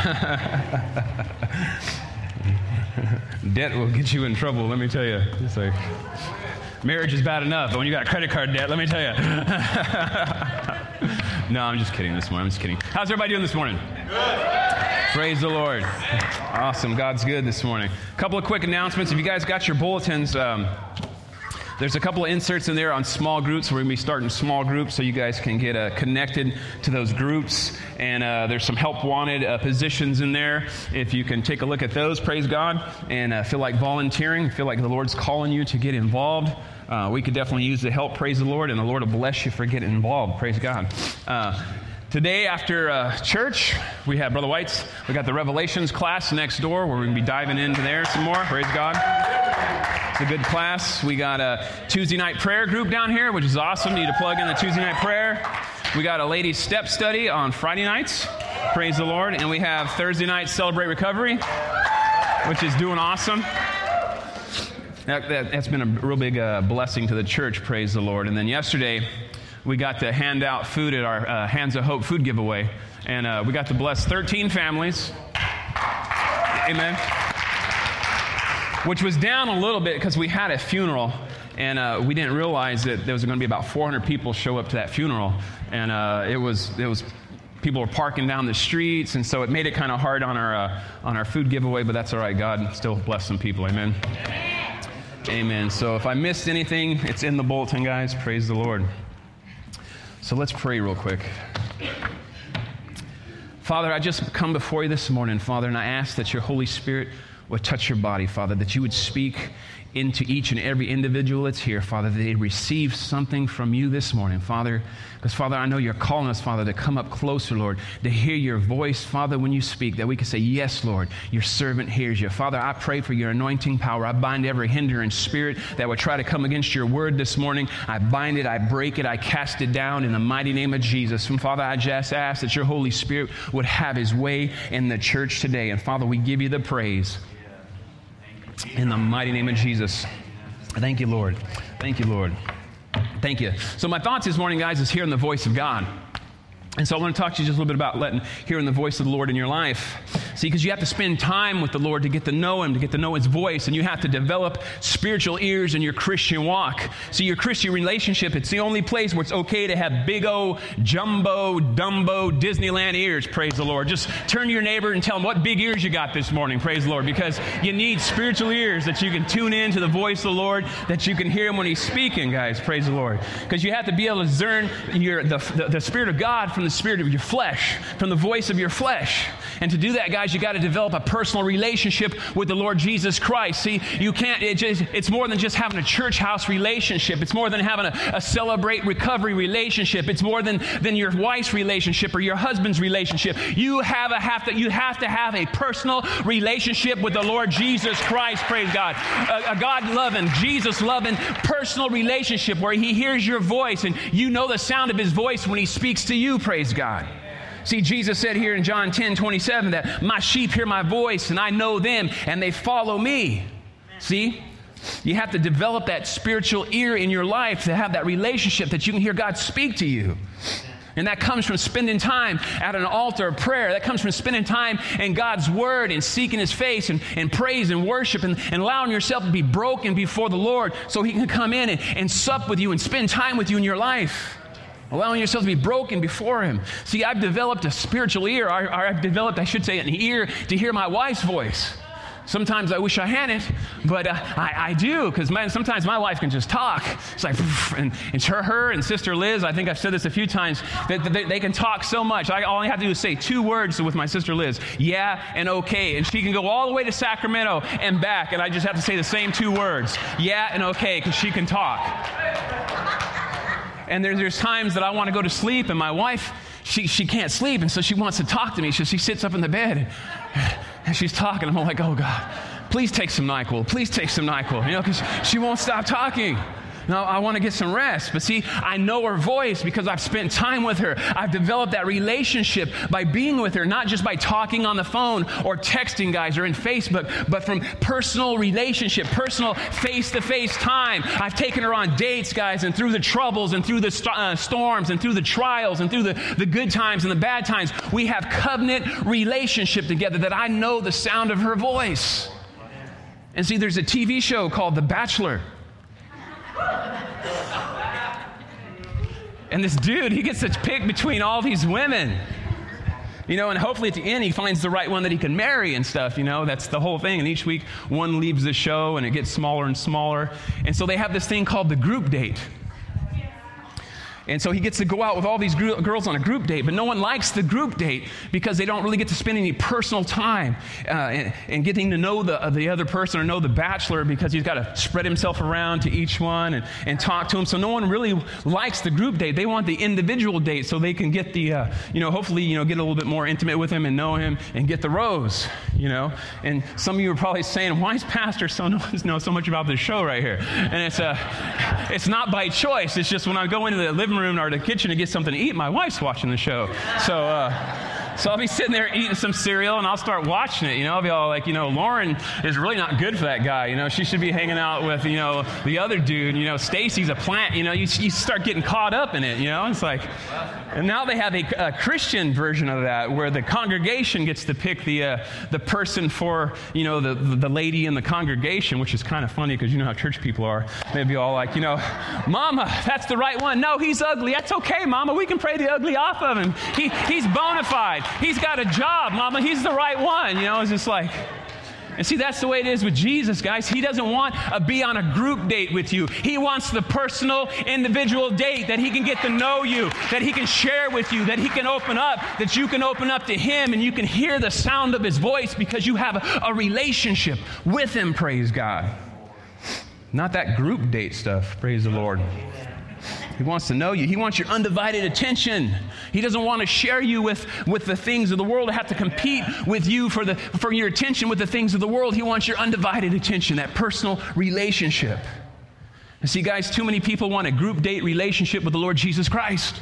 debt will get you in trouble, let me tell you. It's like marriage is bad enough, but when you got credit card debt, let me tell you. no, I'm just kidding this morning. I'm just kidding. How's everybody doing this morning? Good. Praise the Lord. Awesome. God's good this morning. A couple of quick announcements. If you guys got your bulletins, um, there's a couple of inserts in there on small groups. We're going to be starting small groups so you guys can get uh, connected to those groups. And uh, there's some help wanted uh, positions in there. If you can take a look at those, praise God, and uh, feel like volunteering, feel like the Lord's calling you to get involved. Uh, we could definitely use the help, praise the Lord, and the Lord will bless you for getting involved, praise God. Today, after uh, church, we have Brother White's. We got the Revelations class next door. Where we're going to be diving into there some more. Praise God. It's a good class. We got a Tuesday night prayer group down here, which is awesome. Need to plug in the Tuesday night prayer. We got a ladies' step study on Friday nights. Praise the Lord. And we have Thursday night Celebrate Recovery, which is doing awesome. That, that, has been a real big uh, blessing to the church. Praise the Lord. And then yesterday, we got to hand out food at our uh, Hands of Hope food giveaway. And uh, we got to bless 13 families. Amen. Which was down a little bit because we had a funeral. And uh, we didn't realize that there was going to be about 400 people show up to that funeral. And uh, it was it was people were parking down the streets. And so it made it kind of hard on our uh, on our food giveaway but that's all right. God still bless some people. Amen. Amen. So if i missed anything it's in the bulletin guys. Praise the lord so let's pray real quick. Father i just come before you this morning father and i ask that your holy spirit would touch your body, Father, that you would speak into each and every individual that's here, Father, that they receive something from you this morning, Father. Because, Father, I know you're calling us, Father, to come up closer, Lord, to hear your voice, Father, when you speak, that we can say, Yes, Lord, your servant hears you. Father, I pray for your anointing power. I bind every hindering spirit that would try to come against your word this morning. I bind it, I break it, I cast it down in the mighty name of Jesus. And, Father, I just ask that your Holy Spirit would have his way in the church today. And, Father, we give you the praise. In the mighty name of Jesus. Thank you, Lord. Thank you, Lord. Thank you. So, my thoughts this morning, guys, is hearing the voice of God. And so I want to talk to you just a little bit about letting hearing the voice of the Lord in your life. See, because you have to spend time with the Lord to get to know Him, to get to know His voice, and you have to develop spiritual ears in your Christian walk. See, your Christian relationship, it's the only place where it's okay to have big O, jumbo, dumbo, Disneyland ears, praise the Lord. Just turn to your neighbor and tell him what big ears you got this morning, praise the Lord, because you need spiritual ears that you can tune in to the voice of the Lord, that you can hear Him when He's speaking, guys, praise the Lord. Because you have to be able to discern your, the, the, the Spirit of God from the spirit of your flesh, from the voice of your flesh. And to do that, guys, you got to develop a personal relationship with the Lord Jesus Christ. See, you can't, it just, it's more than just having a church house relationship. It's more than having a, a celebrate recovery relationship. It's more than, than your wife's relationship or your husband's relationship. You have, a, have, to, you have to have a personal relationship with the Lord Jesus Christ, praise God. A, a God loving, Jesus loving, personal relationship where He hears your voice and you know the sound of His voice when He speaks to you, praise God. See, Jesus said here in John 10 27 that my sheep hear my voice and I know them and they follow me. See? You have to develop that spiritual ear in your life to have that relationship that you can hear God speak to you. And that comes from spending time at an altar of prayer. That comes from spending time in God's Word and seeking His face and, and praise and worship and, and allowing yourself to be broken before the Lord so He can come in and, and sup with you and spend time with you in your life allowing yourself to be broken before Him. See, I've developed a spiritual ear, or, I've developed, I should say, an ear to hear my wife's voice. Sometimes I wish I hadn't, but uh, I, I, do because sometimes my wife can just talk. It's like, and it's her, her and Sister Liz. I think I've said this a few times. They, they, they can talk so much. I, all I have to do is say two words with my sister Liz, yeah and okay, and she can go all the way to Sacramento and back, and I just have to say the same two words, yeah and okay, because she can talk and there, there's times that I want to go to sleep, and my wife, she, she can't sleep, and so she wants to talk to me. So she sits up in the bed, and, and she's talking. I'm like, oh God, please take some NyQuil. Please take some NyQuil, you know, because she won't stop talking. No, I want to get some rest. But see, I know her voice because I've spent time with her. I've developed that relationship by being with her, not just by talking on the phone or texting guys or in Facebook, but from personal relationship, personal face to face time. I've taken her on dates, guys, and through the troubles and through the st- uh, storms and through the trials and through the, the good times and the bad times, we have covenant relationship together that I know the sound of her voice. And see, there's a TV show called The Bachelor. And this dude, he gets to pick between all these women. You know, and hopefully at the end he finds the right one that he can marry and stuff, you know, that's the whole thing. And each week one leaves the show and it gets smaller and smaller. And so they have this thing called the group date. And so he gets to go out with all these gr- girls on a group date, but no one likes the group date because they don't really get to spend any personal time uh, and, getting to know the, uh, the other person or know the bachelor because he's got to spread himself around to each one and, and talk to him. So no one really likes the group date. They want the individual date so they can get the, uh, you know, hopefully, you know, get a little bit more intimate with him and know him and get the rose, you know. And some of you are probably saying, why is Pastor so know so much about this show right here? And it's, uh, it's not by choice. It's just when I go into the living room or the kitchen to get something to eat, my wife's watching the show. So, uh, so I'll be sitting there eating some cereal and I'll start watching it. You know, I'll be all like, you know, Lauren is really not good for that guy. You know, she should be hanging out with, you know, the other dude. You know, Stacy's a plant. You know, you, you start getting caught up in it. You know, it's like, and now they have a, a Christian version of that where the congregation gets to pick the, uh, the person for, you know, the, the lady in the congregation, which is kind of funny because you know how church people are. They'd be all like, you know, Mama, that's the right one. No, he's ugly. That's okay, Mama. We can pray the ugly off of him. He, he's bona fide. He's got a job, Mama. He's the right one. You know, it's just like, and see, that's the way it is with Jesus, guys. He doesn't want to be on a group date with you. He wants the personal, individual date that he can get to know you, that he can share with you, that he can open up, that you can open up to him and you can hear the sound of his voice because you have a, a relationship with him, praise God. Not that group date stuff, praise the Lord. He wants to know you. He wants your undivided attention. He doesn't want to share you with, with the things of the world, to have to compete with you for, the, for your attention with the things of the world. He wants your undivided attention, that personal relationship. See, guys, too many people want a group date relationship with the Lord Jesus Christ.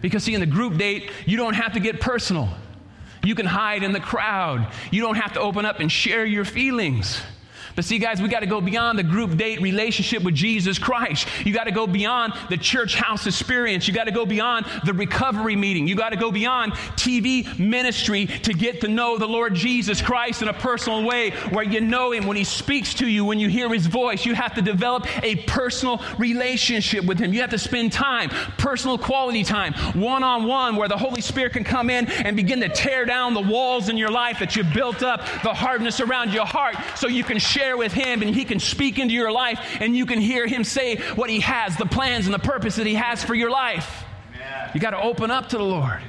Because, see, in the group date, you don't have to get personal. You can hide in the crowd. You don't have to open up and share your feelings. But see, guys, we got to go beyond the group date relationship with Jesus Christ. You got to go beyond the church house experience. You got to go beyond the recovery meeting. You got to go beyond TV ministry to get to know the Lord Jesus Christ in a personal way where you know Him when He speaks to you, when you hear His voice. You have to develop a personal relationship with Him. You have to spend time, personal quality time, one on one, where the Holy Spirit can come in and begin to tear down the walls in your life that you've built up, the hardness around your heart, so you can share with Him and He can speak into your life and you can hear Him say what He has, the plans and the purpose that He has for your life. Amen. You got to open up to the Lord,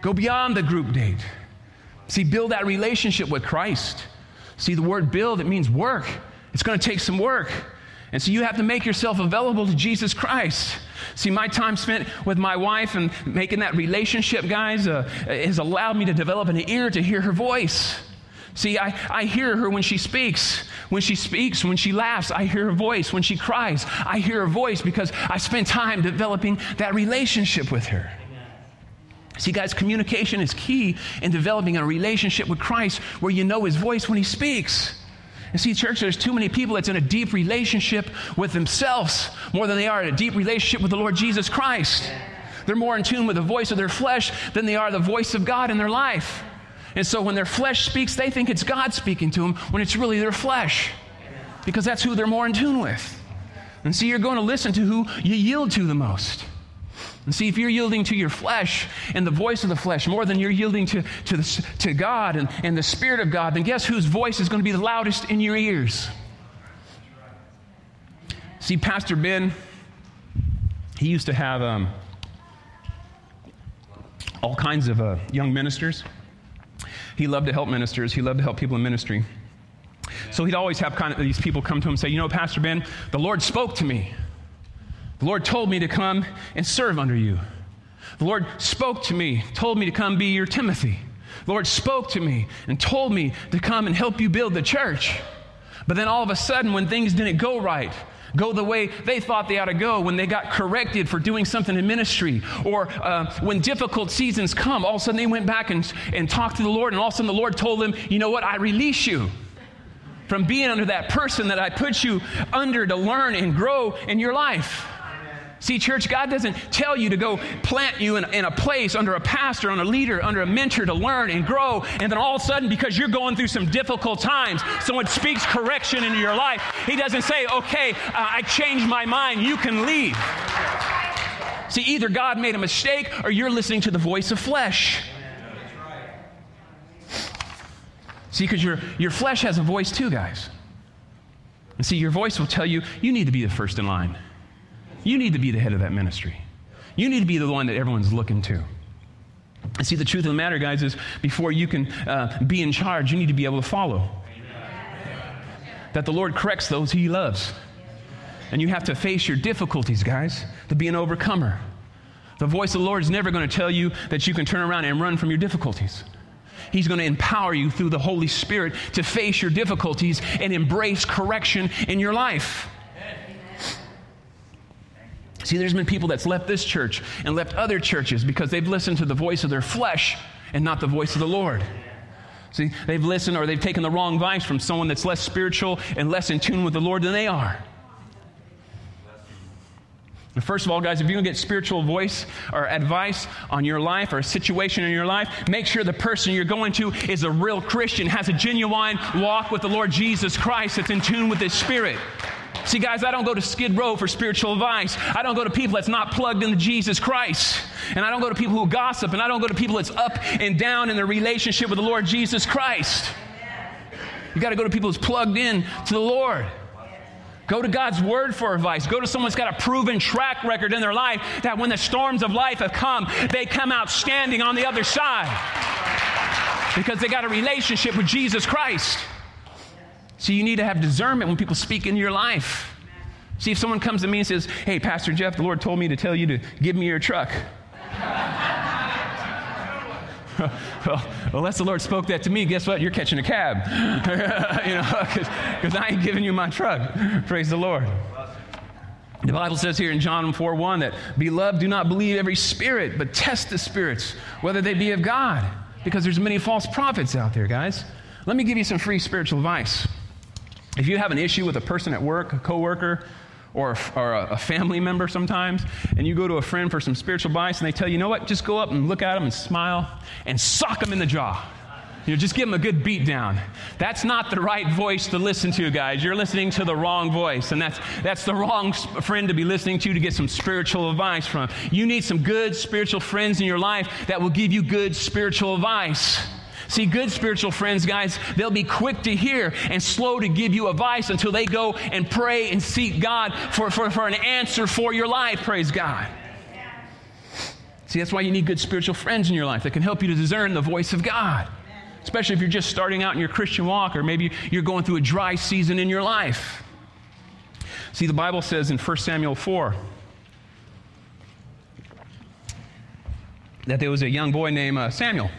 go beyond the group date. See, build that relationship with Christ. See, the word build, it means work. It's going to take some work. And so you have to make yourself available to Jesus Christ. See, my time spent with my wife and making that relationship, guys, uh, has allowed me to develop an ear to hear her voice. See, I, I hear her when she speaks. When she speaks, when she laughs, I hear her voice. When she cries, I hear her voice because I spent time developing that relationship with her. See, guys, communication is key in developing a relationship with Christ where you know his voice when he speaks. And see, church, there's too many people that's in a deep relationship with themselves more than they are in a deep relationship with the Lord Jesus Christ. They're more in tune with the voice of their flesh than they are the voice of God in their life. And so when their flesh speaks, they think it's God speaking to them when it's really their flesh because that's who they're more in tune with. And see, you're going to listen to who you yield to the most. And see, if you're yielding to your flesh and the voice of the flesh more than you're yielding to, to, the, to God and, and the Spirit of God, then guess whose voice is going to be the loudest in your ears? See, Pastor Ben, he used to have um, all kinds of uh, young ministers. He loved to help ministers, he loved to help people in ministry. So he'd always have kind of these people come to him and say, You know, Pastor Ben, the Lord spoke to me. The Lord told me to come and serve under you. The Lord spoke to me, told me to come be your Timothy. The Lord spoke to me and told me to come and help you build the church. But then all of a sudden, when things didn't go right, go the way they thought they ought to go when they got corrected for doing something in ministry. Or uh, when difficult seasons come, all of a sudden they went back and, and talked to the Lord, and all of a sudden the Lord told them, You know what? I release you from being under that person that I put you under to learn and grow in your life. See, church, God doesn't tell you to go plant you in, in, a place under a pastor, on a leader, under a mentor to learn and grow. And then all of a sudden, because you're going through some difficult times, someone speaks correction into your life. He doesn't say, okay, uh, I changed my mind, you can leave. See, either God made a mistake or you're listening to the voice of flesh. See, because your, your flesh has a voice too, guys. And see, your voice will tell you, you need to be the first in line. You need to be the head of that ministry. You need to be the one that everyone's looking to. And see, the truth of the matter, guys, is before you can uh, be in charge, you need to be able to follow. That the Lord corrects those he loves. And you have to face your difficulties, guys, to be an overcomer. The voice of the Lord is never going to tell you that you can turn around and run from your difficulties. He's going to empower you through the Holy Spirit to face your difficulties and embrace correction in your life. See, there's been people that's left this church and left other churches because they've listened to the voice of their flesh and not the voice of the Lord. See, they've listened or they've taken the wrong advice from someone that's less spiritual and less in tune with the Lord than they are. First of all, guys, if you're going to get spiritual voice or advice on your life or a situation in your life, make sure the person you're going to is a real Christian, has a genuine walk with the Lord Jesus Christ that's in tune with His Spirit. See, guys, I don't go to Skid Row for spiritual advice. I don't go to people that's not plugged into Jesus Christ. And I don't go to people who gossip. And I don't go to people that's up and down in their relationship with the Lord Jesus Christ. You got to go to people who's plugged in to the Lord. Go to God's word for advice. Go to someone who's got a proven track record in their life that when the storms of life have come, they come out standing on the other side because they got a relationship with Jesus Christ. So you need to have discernment when people speak in your life. See, if someone comes to me and says, Hey, Pastor Jeff, the Lord told me to tell you to give me your truck. well, unless the Lord spoke that to me, guess what? You're catching a cab. you know, because I ain't giving you my truck. Praise the Lord. The Bible says here in John 4 1 that, Beloved, do not believe every spirit, but test the spirits, whether they be of God. Because there's many false prophets out there, guys. Let me give you some free spiritual advice. If you have an issue with a person at work, a coworker, or, or a, a, family member sometimes, and you go to a friend for some spiritual advice, and they tell you, you know what, just go up and look at them and smile and sock them in the jaw. You know, just give them a good beat down. That's not the right voice to listen to, guys. You're listening to the wrong voice, and that's, that's the wrong friend to be listening to to get some spiritual advice from. You need some good spiritual friends in your life that will give you good spiritual advice. See, good spiritual friends, guys, they'll be quick to hear and slow to give you advice until they go and pray and seek God for, for, for an answer for your life. Praise God. See, that's why you need good spiritual friends in your life that can help you to discern the voice of God. Especially if you're just starting out in your Christian walk or maybe you're going through a dry season in your life. See, the Bible says in 1 Samuel 4 that there was a young boy named uh, Samuel.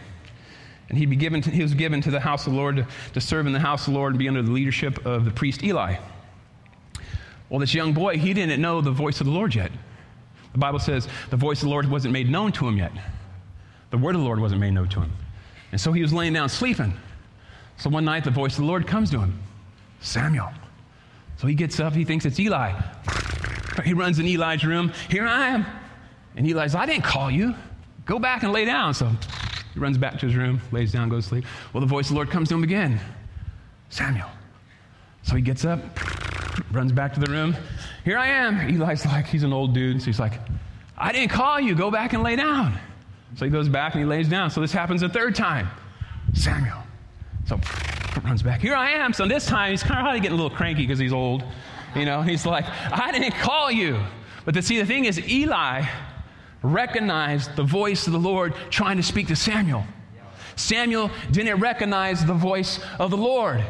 And he'd be given to, he was given to the house of the Lord to, to serve in the house of the Lord and be under the leadership of the priest Eli. Well, this young boy, he didn't know the voice of the Lord yet. The Bible says the voice of the Lord wasn't made known to him yet. The word of the Lord wasn't made known to him. And so he was laying down sleeping. So one night the voice of the Lord comes to him Samuel. So he gets up, he thinks it's Eli. He runs in Eli's room. Here I am. And Eli's, I didn't call you. Go back and lay down. So he runs back to his room, lays down, goes to sleep. Well, the voice of the Lord comes to him again Samuel. So he gets up, runs back to the room. Here I am. Eli's like, he's an old dude. So he's like, I didn't call you. Go back and lay down. So he goes back and he lays down. So this happens a third time. Samuel. So runs back. Here I am. So this time he's kind of getting a little cranky because he's old. You know, he's like, I didn't call you. But to see, the thing is, Eli recognized the voice of the Lord trying to speak to Samuel. Samuel didn't recognize the voice of the Lord.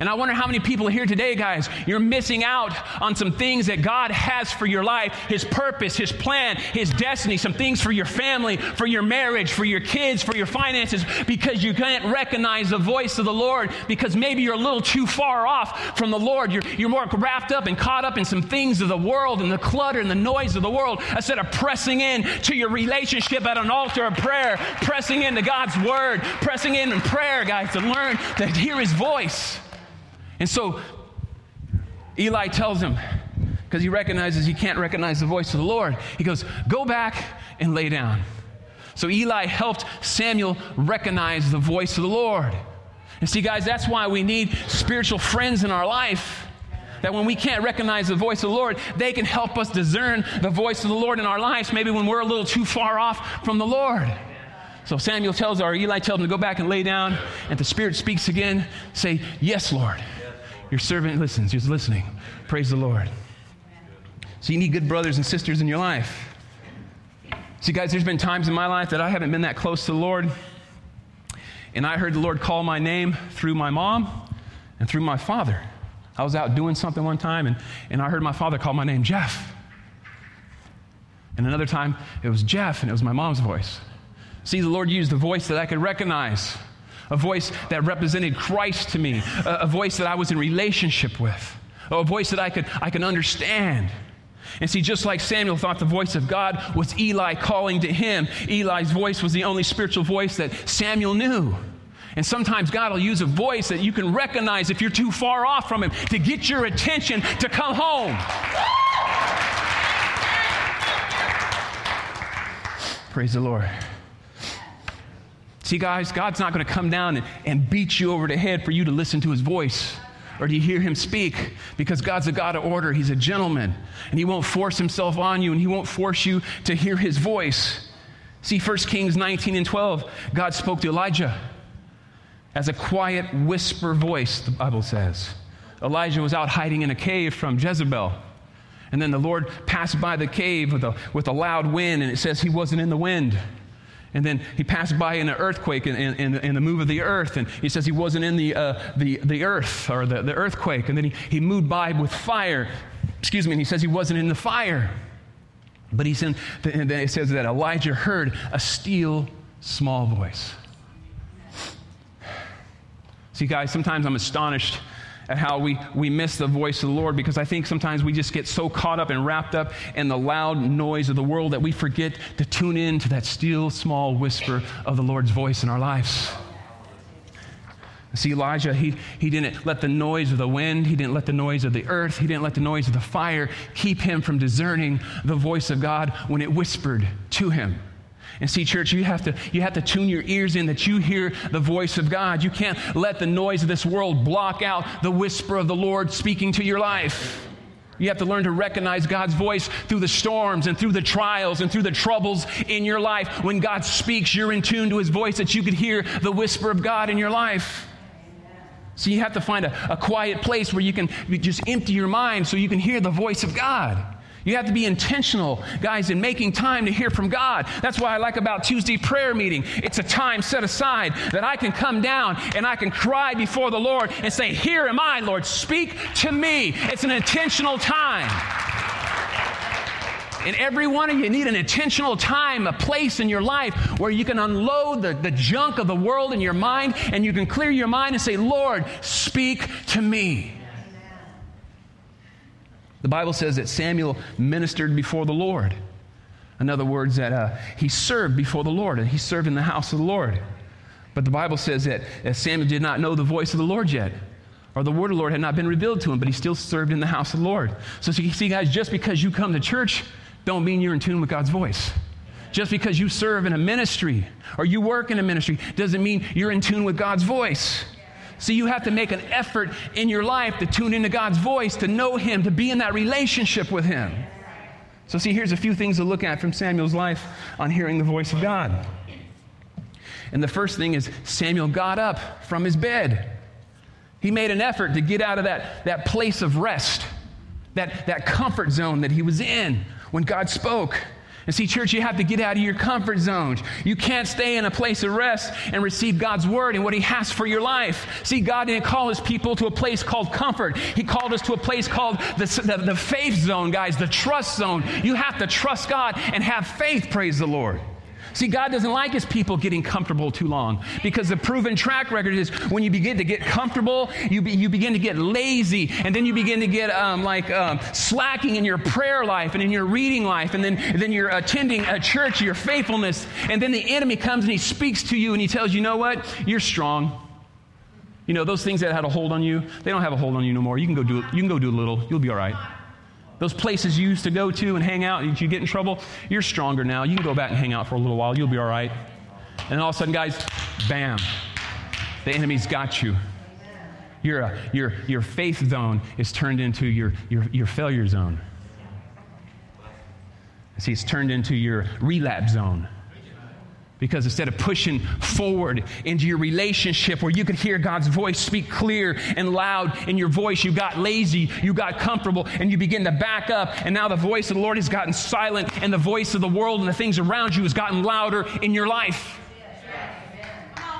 And I wonder how many people here today, guys, you're missing out on some things that God has for your life His purpose, His plan, His destiny, some things for your family, for your marriage, for your kids, for your finances, because you can't recognize the voice of the Lord because maybe you're a little too far off from the Lord. You're, you're more wrapped up and caught up in some things of the world and the clutter and the noise of the world instead of pressing in to your relationship at an altar of prayer, pressing into God's Word, pressing in in prayer, guys, to learn to hear His voice. And so Eli tells him, because he recognizes he can't recognize the voice of the Lord, he goes, Go back and lay down. So Eli helped Samuel recognize the voice of the Lord. And see, guys, that's why we need spiritual friends in our life. That when we can't recognize the voice of the Lord, they can help us discern the voice of the Lord in our lives, maybe when we're a little too far off from the Lord. So Samuel tells, or Eli tells him to go back and lay down, and the Spirit speaks again, say, Yes, Lord. Your servant listens, he's listening. Praise the Lord. So you need good brothers and sisters in your life. See, guys, there's been times in my life that I haven't been that close to the Lord. And I heard the Lord call my name through my mom and through my father. I was out doing something one time, and, and I heard my father call my name Jeff. And another time, it was Jeff, and it was my mom's voice. See, the Lord used a voice that I could recognize a voice that represented Christ to me, a, a voice that I was in relationship with, a voice that I could, I could understand. And see, just like Samuel thought the voice of God was Eli calling to him, Eli's voice was the only spiritual voice that Samuel knew. And sometimes God will use a voice that you can recognize if you're too far off from Him to get your attention to come home. Praise the Lord. See, guys, God's not going to come down and, and beat you over the head for you to listen to his voice or to hear him speak because God's a God of order. He's a gentleman and he won't force himself on you and he won't force you to hear his voice. See, 1 Kings 19 and 12, God spoke to Elijah as a quiet whisper voice, the Bible says. Elijah was out hiding in a cave from Jezebel. And then the Lord passed by the cave with a, with a loud wind, and it says he wasn't in the wind. And then he passed by in an earthquake in, in, in, the move of the earth. And he says he wasn't in the, uh, the, the earth or the, the earthquake. And then he, he moved by with fire. Excuse me. And he says he wasn't in the fire. But he's in, and then it says that Elijah heard a still small voice. See, guys, sometimes I'm astonished at how we, we miss the voice of the Lord because I think sometimes we just get so caught up and wrapped up in the loud noise of the world that we forget to tune in to that still small whisper of the Lord's voice in our lives. See, Elijah, he, he didn't let the noise of the wind, he didn't let the noise of the earth, he didn't let the noise of the fire keep him from discerning the voice of God when it whispered to him. And see, church, you have to you have to tune your ears in that you hear the voice of God. You can't let the noise of this world block out the whisper of the Lord speaking to your life. You have to learn to recognize God's voice through the storms and through the trials and through the troubles in your life. When God speaks, you're in tune to his voice that you could hear the whisper of God in your life. So you have to find a, a quiet place where you can just empty your mind so you can hear the voice of God. You have to be intentional, guys, in making time to hear from God. That's why I like about Tuesday prayer meeting. It's a time set aside that I can come down and I can cry before the Lord and say, Here am I, Lord, speak to me. It's an intentional time. And every one of you need an intentional time, a place in your life where you can unload the, the junk of the world in your mind and you can clear your mind and say, Lord, speak to me. The Bible says that Samuel ministered before the Lord. In other words, that uh, he served before the Lord, and he served in the house of the Lord. But the Bible says that, Samuel did not know the voice of the Lord yet, or the word of the Lord had not been revealed to him, but he still served in the house of the Lord. So, so you see, guys, just because you come to church, don't mean you're in tune with God's voice. Just because you serve in a ministry or you work in a ministry doesn't mean you're in tune with God's voice. So you have to make an effort in your life to tune into God's voice, to know Him, to be in that relationship with Him. So, see, here's a few things to look at from Samuel's life on hearing the voice of God. And the first thing is Samuel got up from his bed. He made an effort to get out of that, that place of rest, that, that comfort zone that he was in when God spoke. And see, church, you have to get out of your comfort zones. You can't stay in a place of rest and receive God's word and what He has for your life. See, God didn't call His people to a place called comfort. He called us to a place called the, the, the faith zone, guys, the trust zone. You have to trust God and have faith, praise the Lord. See, God doesn't like his people getting comfortable too long because the proven track record is when you begin to get comfortable, you, be, you begin to get lazy, and then you begin to get um, like um, slacking in your prayer life and in your reading life, and then, then you're attending a church, your faithfulness, and then the enemy comes and he speaks to you and he tells you, you know what? You're strong. You know, those things that had a hold on you, they don't have a hold on you no more. You can go do, you can go do a little. You'll be all right. Those places you used to go to and hang out, you get in trouble, you're stronger now. You can go back and hang out for a little while. You'll be all right. And all of a sudden, guys, bam, the enemy's got you. Your, your, your faith zone is turned into your, your, your failure zone. See, it's turned into your relapse zone. Because instead of pushing forward into your relationship where you could hear God's voice speak clear and loud in your voice, you got lazy, you got comfortable, and you begin to back up. And now the voice of the Lord has gotten silent, and the voice of the world and the things around you has gotten louder in your life.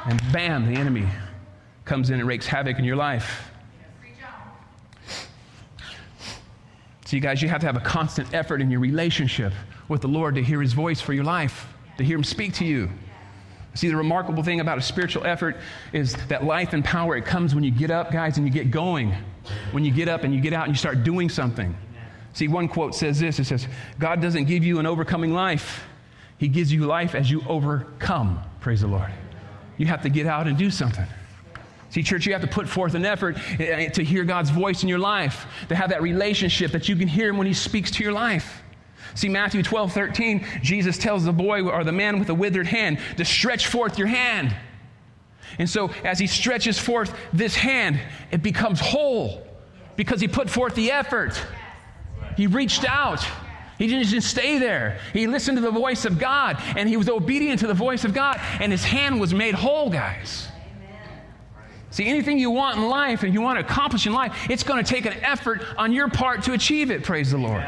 And bam, the enemy comes in and wreaks havoc in your life. So, you guys, you have to have a constant effort in your relationship with the Lord to hear his voice for your life to hear him speak to you. See, the remarkable thing about a spiritual effort is that life and power, it comes when you get up, guys, and you get going. When you get up and you get out and you start doing something. See, one quote says this it says, God doesn't give you an overcoming life, He gives you life as you overcome. Praise the Lord. You have to get out and do something. See, church, you have to put forth an effort eh, to hear God's voice in your life, to have that relationship that you can hear Him when He speaks to your life. See, Matthew 12, 13, Jesus tells the boy or the man with a withered hand to stretch forth your hand. And so, as he stretches forth this hand, it becomes whole because he put forth the effort. He reached out. He didn't just stay there. He listened to the voice of God and he was obedient to the voice of God, and his hand was made whole, guys. See, anything you want in life and you want to accomplish in life, it's going to take an effort on your part to achieve it, praise the Lord.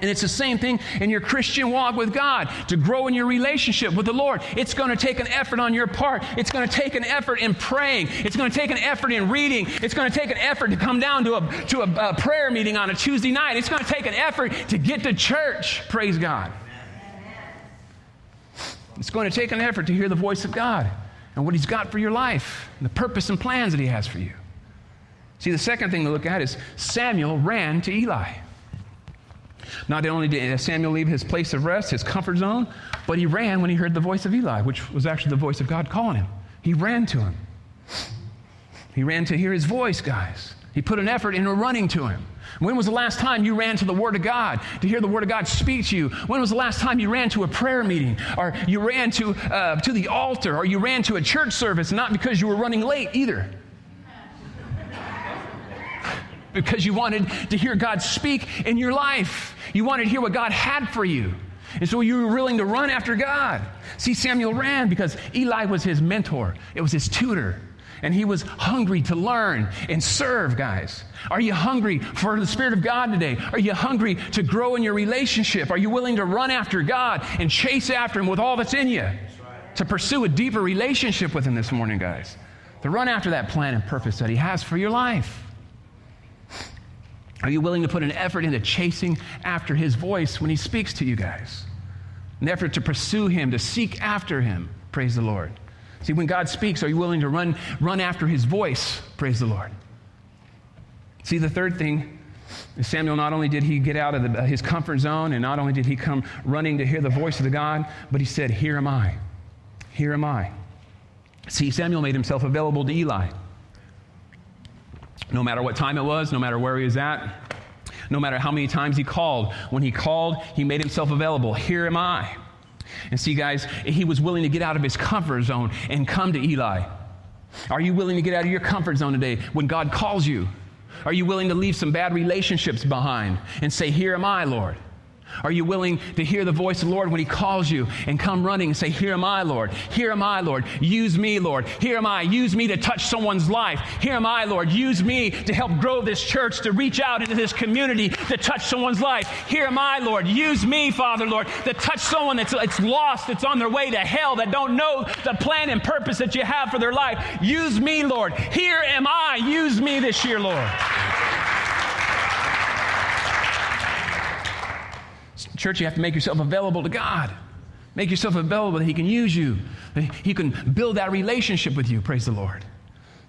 And it's the same thing in your Christian walk with God. To grow in your relationship with the Lord, it's going to take an effort on your part. It's going to take an effort in praying. It's going to take an effort in reading. It's going to take an effort to come down to a, to a, a prayer meeting on a Tuesday night. It's going to take an effort to get to church. Praise God. It's going to take an effort to hear the voice of God and what He's got for your life and the purpose and plans that He has for you. See, the second thing to look at is Samuel ran to Eli. Not only did Samuel leave his place of rest, his comfort zone, but he ran when he heard the voice of Eli, which was actually the voice of God calling him. He ran to him. He ran to hear his voice, guys. He put an effort into running to him. When was the last time you ran to the Word of God to hear the Word of God speak to you? When was the last time you ran to a prayer meeting or you ran to, uh, to the altar or you ran to a church service, not because you were running late either? Because you wanted to hear God speak in your life. You wanted to hear what God had for you. And so you were willing to run after God. See, Samuel ran because Eli was his mentor, it was his tutor. And he was hungry to learn and serve, guys. Are you hungry for the Spirit of God today? Are you hungry to grow in your relationship? Are you willing to run after God and chase after Him with all that's in you? To pursue a deeper relationship with Him this morning, guys. To run after that plan and purpose that He has for your life. Are you willing to put an effort into chasing after his voice when he speaks to you guys? An effort to pursue him, to seek after him. Praise the Lord. See, when God speaks, are you willing to run, run after his voice? Praise the Lord. See, the third thing Samuel not only did he get out of the, uh, his comfort zone, and not only did he come running to hear the voice of the God, but he said, Here am I. Here am I. See, Samuel made himself available to Eli no matter what time it was, no matter where he was at, no matter how many times he called. When he called, he made himself available. Here am I. And see, guys, he was willing to get out of his comfort zone and come to Eli. Are you willing to get out of your comfort zone today when God calls you? Are you willing to leave some bad relationships behind and say, Here am I, Lord? Are you willing to hear the voice of the Lord when He calls you and come running and say, Here am I, Lord. Here am I, Lord. Use me, Lord. Here am I. Use me to touch someone's life. Here am I, Lord. Use me to help grow this church, to reach out into this community, to touch someone's life. Here am I, Lord. Use me, Father, Lord, to touch someone that's, that's lost, that's on their way to hell, that don't know the plan and purpose that you have for their life. Use me, Lord. Here am I. Use me this year, Lord. Church, you have to make yourself available to God. Make yourself available that He can use you. He can build that relationship with you. Praise the Lord.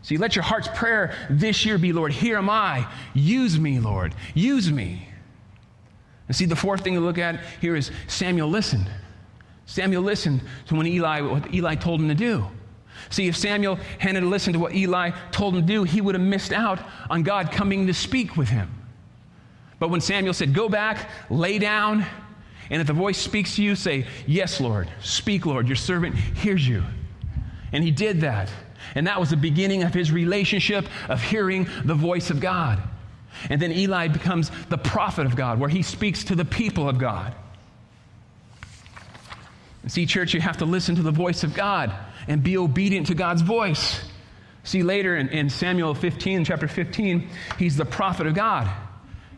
See, let your heart's prayer this year be, Lord, here am I. Use me, Lord. Use me. And see, the fourth thing to look at here is Samuel listened. Samuel listened to when Eli, what Eli told him to do. See, if Samuel hadn't listened to what Eli told him to do, he would have missed out on God coming to speak with him. But when Samuel said, Go back, lay down, and if the voice speaks to you, say, Yes, Lord. Speak, Lord. Your servant hears you. And he did that. And that was the beginning of his relationship of hearing the voice of God. And then Eli becomes the prophet of God, where he speaks to the people of God. See, church, you have to listen to the voice of God and be obedient to God's voice. See, later in, in Samuel 15, chapter 15, he's the prophet of God.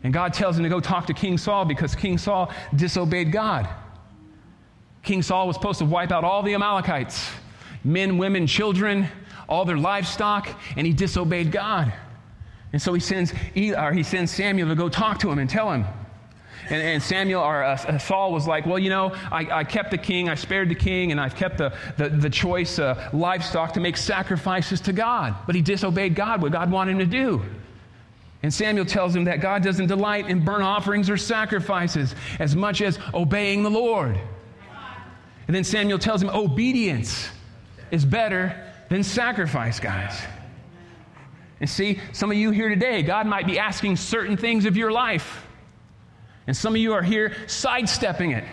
And God tells him to go talk to King Saul because King Saul disobeyed God. King Saul was supposed to wipe out all the Amalekites men, women, children, all their livestock, and he disobeyed God. And so he sends, he sends Samuel to go talk to him and tell him. And, and Samuel or uh, Saul was like, Well, you know, I, I, kept the king, I spared the king, and I've kept the, the, the choice uh, livestock to make sacrifices to God. But he disobeyed God, what God wanted him to do. And Samuel tells him that God doesn't delight in burnt offerings or sacrifices as much as obeying the Lord. And then Samuel tells him obedience is better than sacrifice, guys. And see, some of you here today, God might be asking certain things of your life. And some of you are here sidestepping it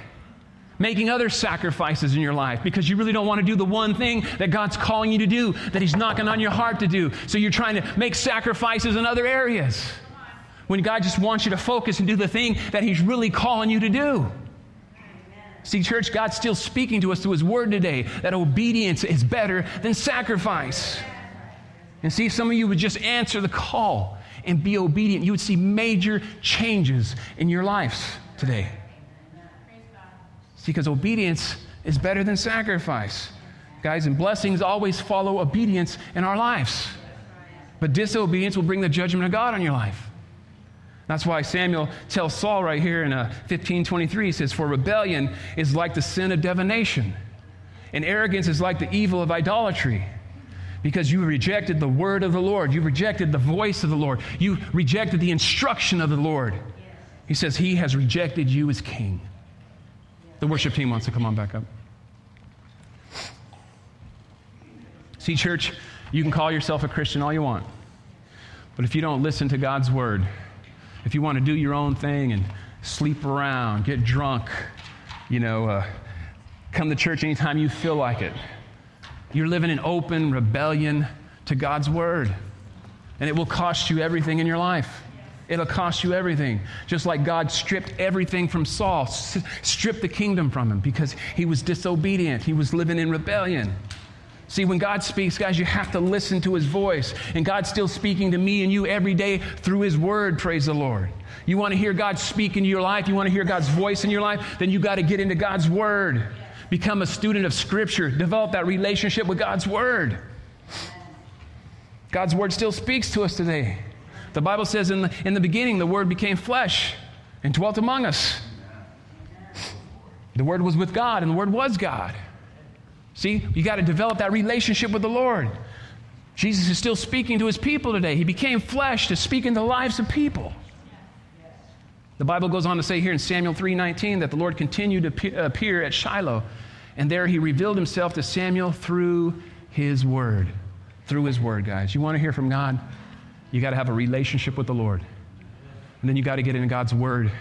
making other sacrifices in your life because you really don't want to do the one thing that God's calling you to do, that He's knocking on your heart to do. So you're trying to make sacrifices in other areas when God just wants you to focus and do the thing that He's really calling you to do. See, church, God's still speaking to us through His Word today that obedience is better than sacrifice. And see, if some of you would just answer the call and be obedient, you would see major changes in your lives today. Because obedience is better than sacrifice. Guys, and blessings always follow obedience in our lives. But disobedience will bring the judgment of God on your life. That's why Samuel tells Saul right here in uh, 1523, he says, For rebellion is like the sin of divination, and arrogance is like the evil of idolatry. Because you rejected the word of the Lord, you rejected the voice of the Lord, you rejected the instruction of the Lord. He says, He has rejected you as king. The worship team wants to come on back up. See, church, you can call yourself a Christian all you want. But if you don't listen to God's word, if you want to do your own thing and sleep around, get drunk, you know, uh, come to church anytime you feel like it, you're living in open rebellion to God's word. And it will cost you everything in your life. It'll cost you everything. Just like God stripped everything from Saul, stripped the kingdom from him because he was disobedient. He was living in rebellion. See, when God speaks, guys, you have to listen to his voice. And God's still speaking to me and you every day through his word, praise the Lord. You want to hear God speak into your life, you want to hear God's voice in your life, then you got to get into God's word. Become a student of scripture, develop that relationship with God's word. God's word still speaks to us today. The Bible says in the, in the beginning, the Word became flesh and dwelt among us. The Word was with God, and the Word was God. See, you got to develop that relationship with the Lord. Jesus is still speaking to his people today. He became flesh to speak in the lives of people. The Bible goes on to say here in Samuel 3:19 that the Lord continued to appear at Shiloh, and there he revealed himself to Samuel through his word. Through his word, guys. You want to hear from God? You got to have a relationship with the Lord. And then you got to get into God's Word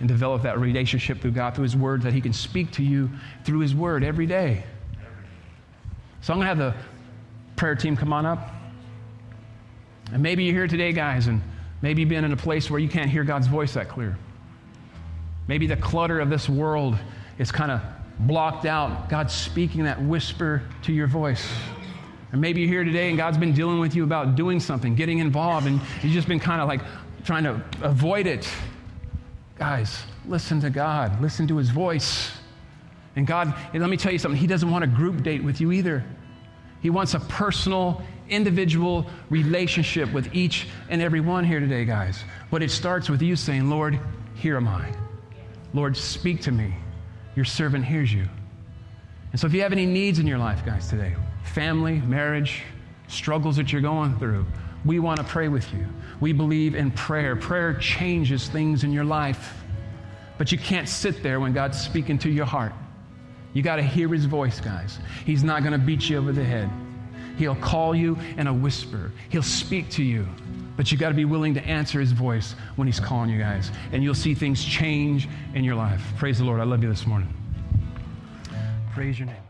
and develop that relationship through God, through His Word, that He can speak to you through His Word every day. So I'm going to have the prayer team come on up. And maybe you're here today, guys, and maybe you've been in a place where you can't hear God's voice that clear. Maybe the clutter of this world is kind of blocked out. God's speaking that whisper to your voice. And maybe you're here today and God's been dealing with you about doing something, getting involved, and you've just been kind of like trying to avoid it. Guys, listen to God, listen to his voice. And God, and let me tell you something, he doesn't want a group date with you either. He wants a personal, individual relationship with each and every one here today, guys. But it starts with you saying, Lord, here am I. Lord, speak to me. Your servant hears you. And so if you have any needs in your life, guys, today, family, marriage, struggles that you're going through, we want to pray with you. We believe in prayer. Prayer changes things in your life. But you can't sit there when God's speaking to your heart. You got to hear his voice, guys. He's not going to beat you over the head. He'll call you in a whisper. He'll speak to you. But you got to be willing to answer his voice when he's calling you guys. And you'll see things change in your life. Praise the Lord. I love you this morning. Praise your name.